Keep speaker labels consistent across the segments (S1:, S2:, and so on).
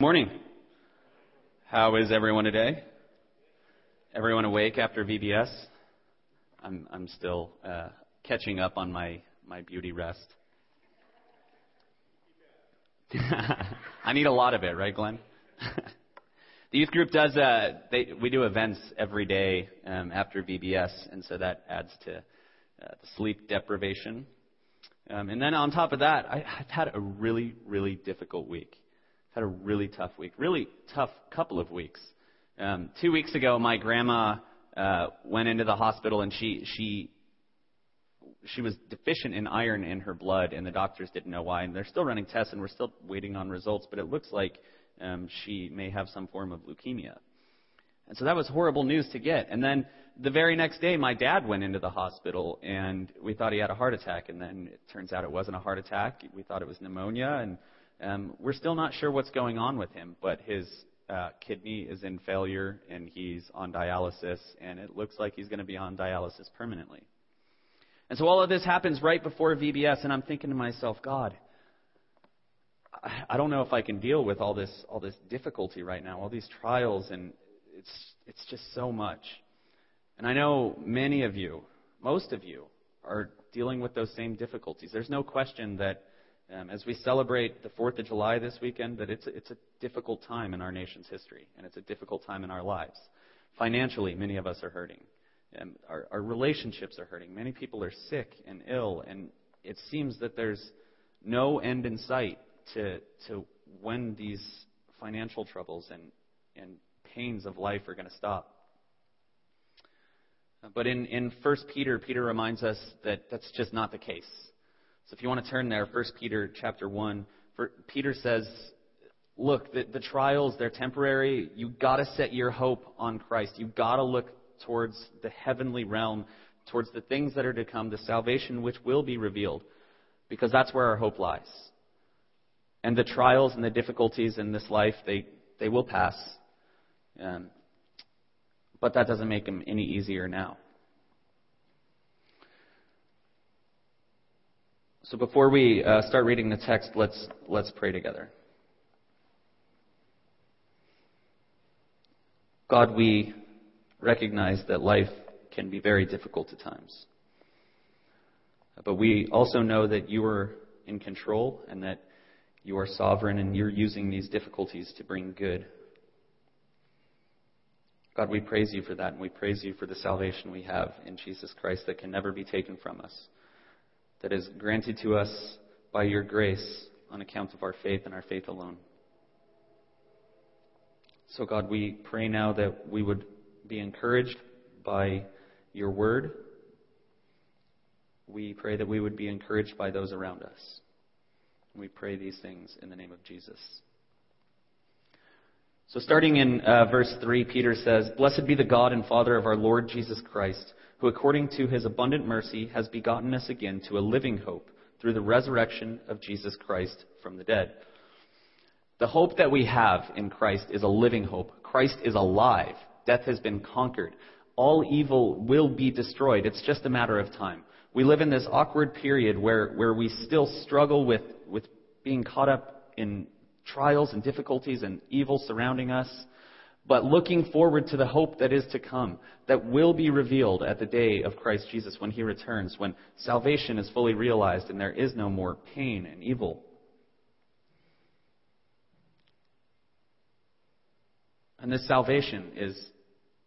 S1: Morning. How is everyone today? Everyone awake after VBS? I'm, I'm still uh, catching up on my, my beauty rest. I need a lot of it, right, Glenn? the youth group does, uh, they, we do events every day um, after VBS, and so that adds to uh, the sleep deprivation. Um, and then on top of that, I, I've had a really, really difficult week had a really tough week, really tough couple of weeks. Um, two weeks ago, my grandma uh, went into the hospital and she she she was deficient in iron in her blood, and the doctors didn't know why. And they're still running tests, and we're still waiting on results. But it looks like um, she may have some form of leukemia. And so that was horrible news to get. And then the very next day, my dad went into the hospital, and we thought he had a heart attack. And then it turns out it wasn't a heart attack. We thought it was pneumonia, and um, we're still not sure what's going on with him, but his uh, kidney is in failure and he's on dialysis, and it looks like he's going to be on dialysis permanently. And so all of this happens right before VBS, and I'm thinking to myself, God, I don't know if I can deal with all this all this difficulty right now, all these trials, and it's it's just so much. And I know many of you, most of you, are dealing with those same difficulties. There's no question that um, as we celebrate the 4th of July this weekend, that it's it's a difficult time in our nation's history, and it's a difficult time in our lives. Financially, many of us are hurting. Um, our, our relationships are hurting. Many people are sick and ill, and it seems that there's no end in sight to, to when these financial troubles and, and pains of life are going to stop. But in, in 1 Peter, Peter reminds us that that's just not the case. So if you want to turn there, 1 Peter chapter 1, Peter says, look, the, the trials, they're temporary. You've got to set your hope on Christ. You've got to look towards the heavenly realm, towards the things that are to come, the salvation which will be revealed, because that's where our hope lies. And the trials and the difficulties in this life, they, they will pass. Um, but that doesn't make them any easier now. So before we uh, start reading the text, let's, let's pray together. God, we recognize that life can be very difficult at times. But we also know that you are in control and that you are sovereign and you're using these difficulties to bring good. God, we praise you for that and we praise you for the salvation we have in Jesus Christ that can never be taken from us that is granted to us by your grace on account of our faith and our faith alone. So, God, we pray now that we would be encouraged by your word. We pray that we would be encouraged by those around us. We pray these things in the name of Jesus. So, starting in uh, verse 3, Peter says, Blessed be the God and Father of our Lord Jesus Christ who according to his abundant mercy has begotten us again to a living hope through the resurrection of Jesus Christ from the dead. The hope that we have in Christ is a living hope. Christ is alive. Death has been conquered. All evil will be destroyed. It's just a matter of time. We live in this awkward period where, where we still struggle with, with being caught up in trials and difficulties and evil surrounding us but looking forward to the hope that is to come, that will be revealed at the day of Christ Jesus when he returns, when salvation is fully realized and there is no more pain and evil. And this salvation is,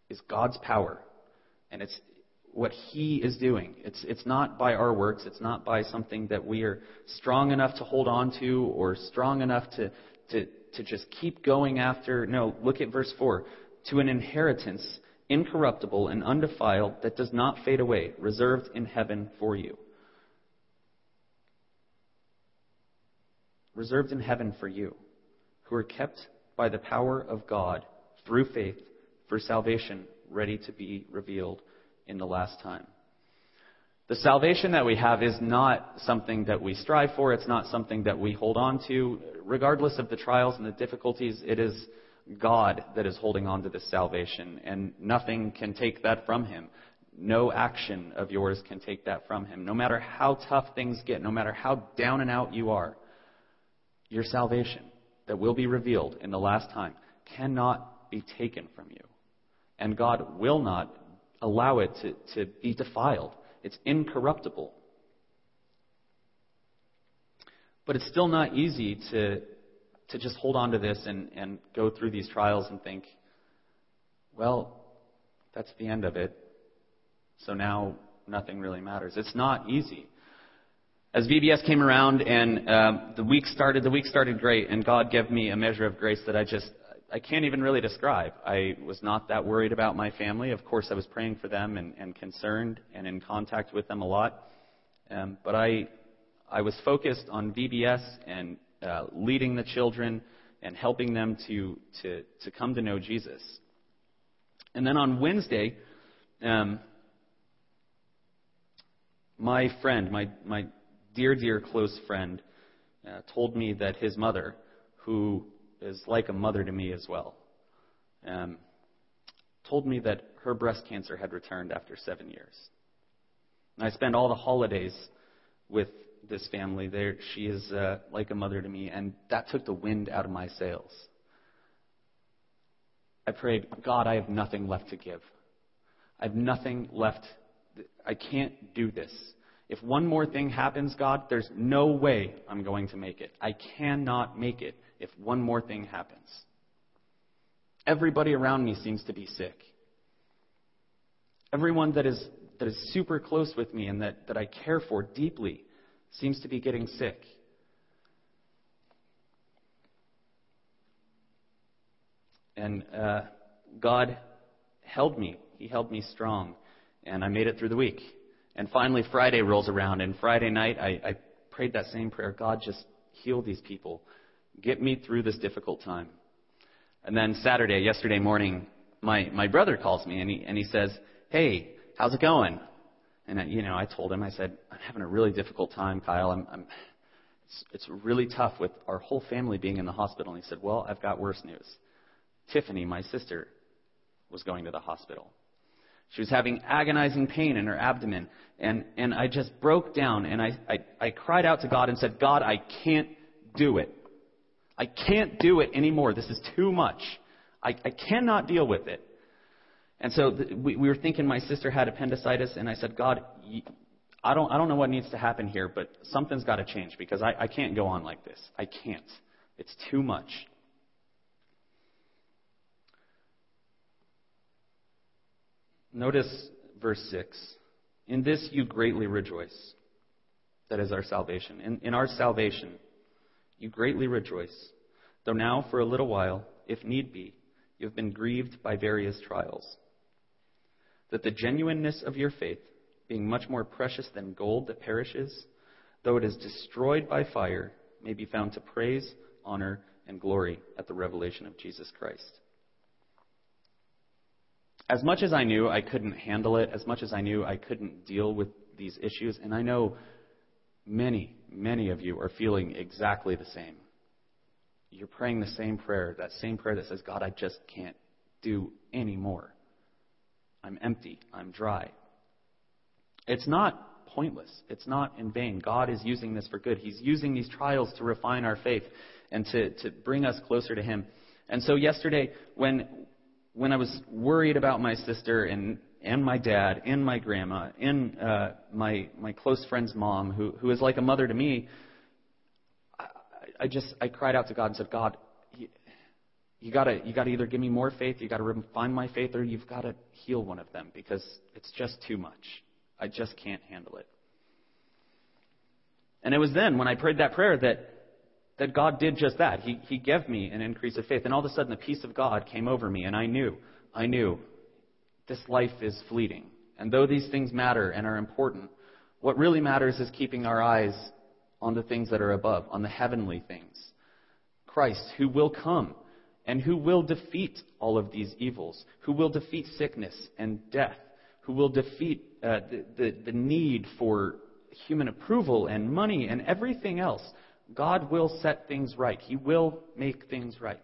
S1: is God's power. And it's what He is doing. It's, it's not by our works. It's not by something that we are strong enough to hold on to or strong enough to, to, to just keep going after. No, look at verse 4. To an inheritance incorruptible and undefiled that does not fade away, reserved in heaven for you. Reserved in heaven for you, who are kept by the power of God through faith for salvation ready to be revealed in the last time. The salvation that we have is not something that we strive for. It's not something that we hold on to. Regardless of the trials and the difficulties, it is God that is holding on to this salvation, and nothing can take that from Him. No action of yours can take that from Him. No matter how tough things get, no matter how down and out you are, your salvation that will be revealed in the last time cannot be taken from you. And God will not allow it to, to be defiled. It's incorruptible. But it's still not easy to, to just hold on to this and, and go through these trials and think, well, that's the end of it. So now nothing really matters. It's not easy. As VBS came around and um, the week started, the week started great, and God gave me a measure of grace that I just I can't even really describe. I was not that worried about my family. Of course, I was praying for them and, and concerned and in contact with them a lot. Um, but I I was focused on VBS and uh, leading the children and helping them to to to come to know Jesus. And then on Wednesday, um, my friend, my, my dear, dear close friend, uh, told me that his mother, who is like a mother to me as well, um, told me that her breast cancer had returned after seven years. And I spent all the holidays with this family. There, she is uh, like a mother to me, and that took the wind out of my sails. I prayed, God, I have nothing left to give. I have nothing left I can't do this. If one more thing happens, God, there's no way I'm going to make it. I cannot make it if one more thing happens. Everybody around me seems to be sick. Everyone that is, that is super close with me and that, that I care for deeply seems to be getting sick. And uh, God held me. He held me strong and I made it through the week. And finally, Friday rolls around, and Friday night, I, I prayed that same prayer God, just heal these people. Get me through this difficult time. And then Saturday, yesterday morning, my, my brother calls me, and he, and he says, Hey, how's it going? And, I, you know, I told him, I said, I'm having a really difficult time, Kyle. I'm, I'm, it's, it's really tough with our whole family being in the hospital. And he said, Well, I've got worse news. Tiffany, my sister, was going to the hospital. She was having agonizing pain in her abdomen. And, and I just broke down and I, I, I cried out to God and said, God, I can't do it. I can't do it anymore. This is too much. I, I cannot deal with it. And so th- we, we were thinking my sister had appendicitis, and I said, God, I don't, I don't know what needs to happen here, but something's got to change because I, I can't go on like this. I can't. It's too much. Notice verse 6. In this you greatly rejoice. That is our salvation. In, in our salvation, you greatly rejoice, though now for a little while, if need be, you have been grieved by various trials. That the genuineness of your faith, being much more precious than gold that perishes, though it is destroyed by fire, may be found to praise, honor, and glory at the revelation of Jesus Christ as much as I knew I couldn't handle it, as much as I knew I couldn't deal with these issues, and I know many, many of you are feeling exactly the same. You're praying the same prayer, that same prayer that says, God, I just can't do any more. I'm empty. I'm dry. It's not pointless. It's not in vain. God is using this for good. He's using these trials to refine our faith and to, to bring us closer to Him. And so yesterday, when when I was worried about my sister and and my dad and my grandma and uh, my my close friend's mom, who who is like a mother to me, I, I just I cried out to God and said, God, you, you gotta you gotta either give me more faith, you gotta refine my faith, or you've got to heal one of them because it's just too much. I just can't handle it. And it was then when I prayed that prayer that that God did just that. He, he gave me an increase of faith. And all of a sudden, the peace of God came over me, and I knew, I knew this life is fleeting. And though these things matter and are important, what really matters is keeping our eyes on the things that are above, on the heavenly things. Christ, who will come and who will defeat all of these evils, who will defeat sickness and death, who will defeat uh, the, the, the need for human approval and money and everything else. God will set things right. He will make things right.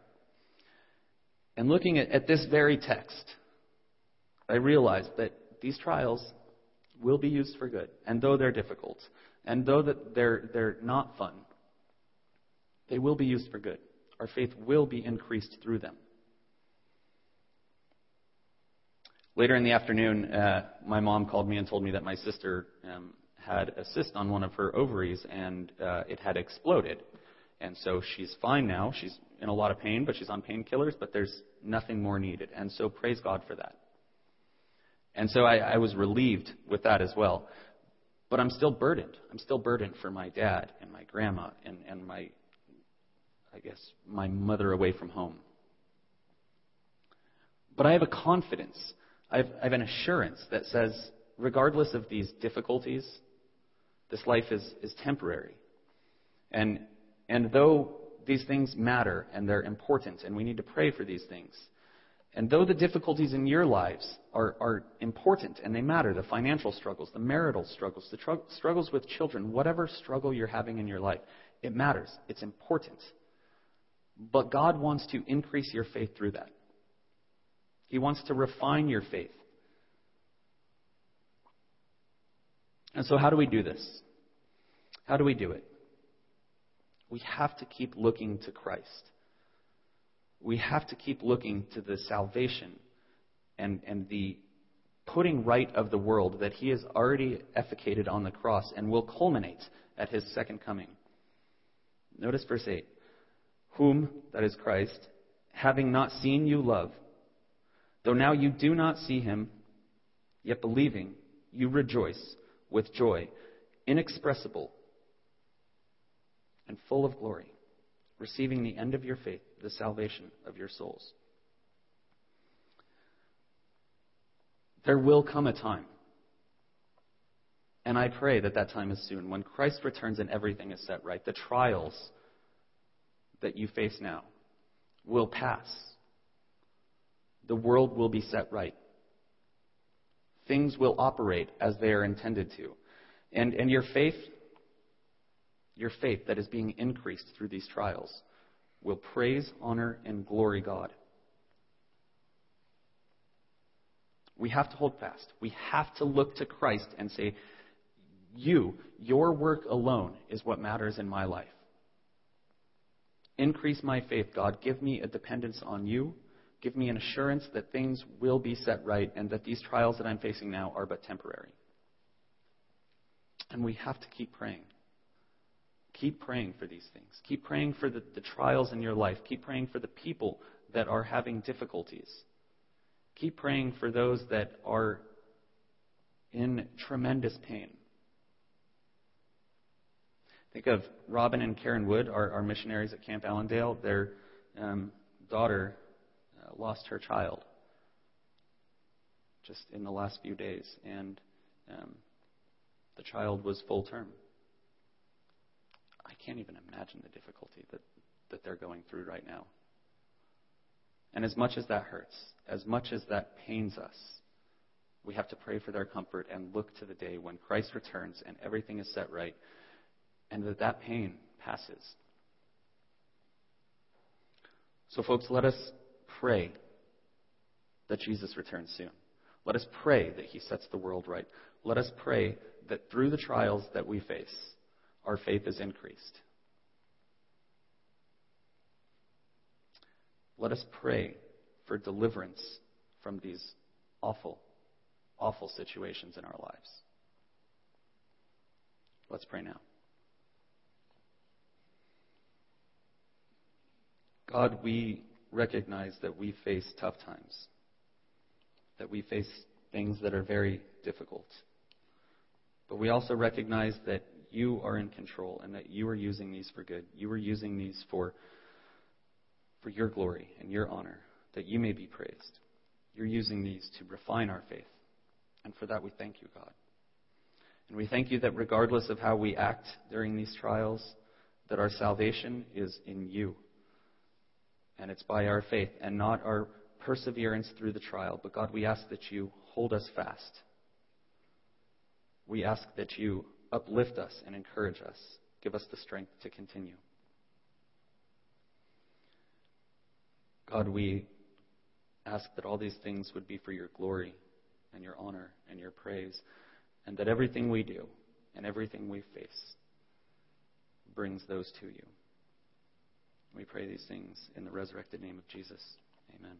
S1: And looking at, at this very text, I realize that these trials will be used for good. And though they're difficult, and though that they're, they're not fun, they will be used for good. Our faith will be increased through them. Later in the afternoon, uh, my mom called me and told me that my sister um, had a cyst on one of her ovaries and uh, it had exploded. And so she's fine now. She's in a lot of pain, but she's on painkillers, but there's nothing more needed. And so praise God for that. And so I, I was relieved with that as well. But I'm still burdened. I'm still burdened for my dad and my grandma and, and my, I guess, my mother away from home. But I have a confidence, I have, I have an assurance that says, regardless of these difficulties, this life is, is temporary. And, and though these things matter and they're important, and we need to pray for these things, and though the difficulties in your lives are, are important and they matter, the financial struggles, the marital struggles, the tr- struggles with children, whatever struggle you're having in your life, it matters. It's important. But God wants to increase your faith through that. He wants to refine your faith. And so, how do we do this? How do we do it? We have to keep looking to Christ we have to keep looking to the salvation and, and the putting right of the world that he has already efficated on the cross and will culminate at his second coming. Notice verse 8. Whom, that is Christ, having not seen you love, though now you do not see him, yet believing, you rejoice with joy inexpressible and full of glory, receiving the end of your faith the salvation of your souls. There will come a time, and I pray that that time is soon, when Christ returns and everything is set right. The trials that you face now will pass. The world will be set right. Things will operate as they are intended to. And, and your faith, your faith that is being increased through these trials, will praise, honor, and glory God. We have to hold fast. We have to look to Christ and say, You, your work alone is what matters in my life. Increase my faith, God. Give me a dependence on you. Give me an assurance that things will be set right and that these trials that I'm facing now are but temporary. And we have to keep praying. Keep praying for these things. Keep praying for the, the trials in your life. Keep praying for the people that are having difficulties. Keep praying for those that are in tremendous pain. Think of Robin and Karen Wood, our, our missionaries at Camp Allendale. Their um, daughter uh, lost her child just in the last few days, and um, the child was full term. Can't even imagine the difficulty that, that they're going through right now. And as much as that hurts, as much as that pains us, we have to pray for their comfort and look to the day when Christ returns and everything is set right and that that pain passes. So, folks, let us pray that Jesus returns soon. Let us pray that he sets the world right. Let us pray that through the trials that we face, our faith is increased. Let us pray for deliverance from these awful, awful situations in our lives. Let's pray now. God, we recognize that we face tough times, that we face things that are very difficult. But we also recognize that you are in control and that you are using these for good. You are using these for, for your glory and your honor, that you may be praised. You're using these to refine our faith. And for that we thank you, God. And we thank you that regardless of how we act during these trials, that our salvation is in you. And it's by our faith and not our perseverance through the trial. But God, we ask that you hold us fast. We ask that you uplift us and encourage us. Give us the strength to continue. God, we ask that all these things would be for your glory and your honor and your praise, and that everything we do and everything we face brings those to you. We pray these things in the resurrected name of Jesus. Amen.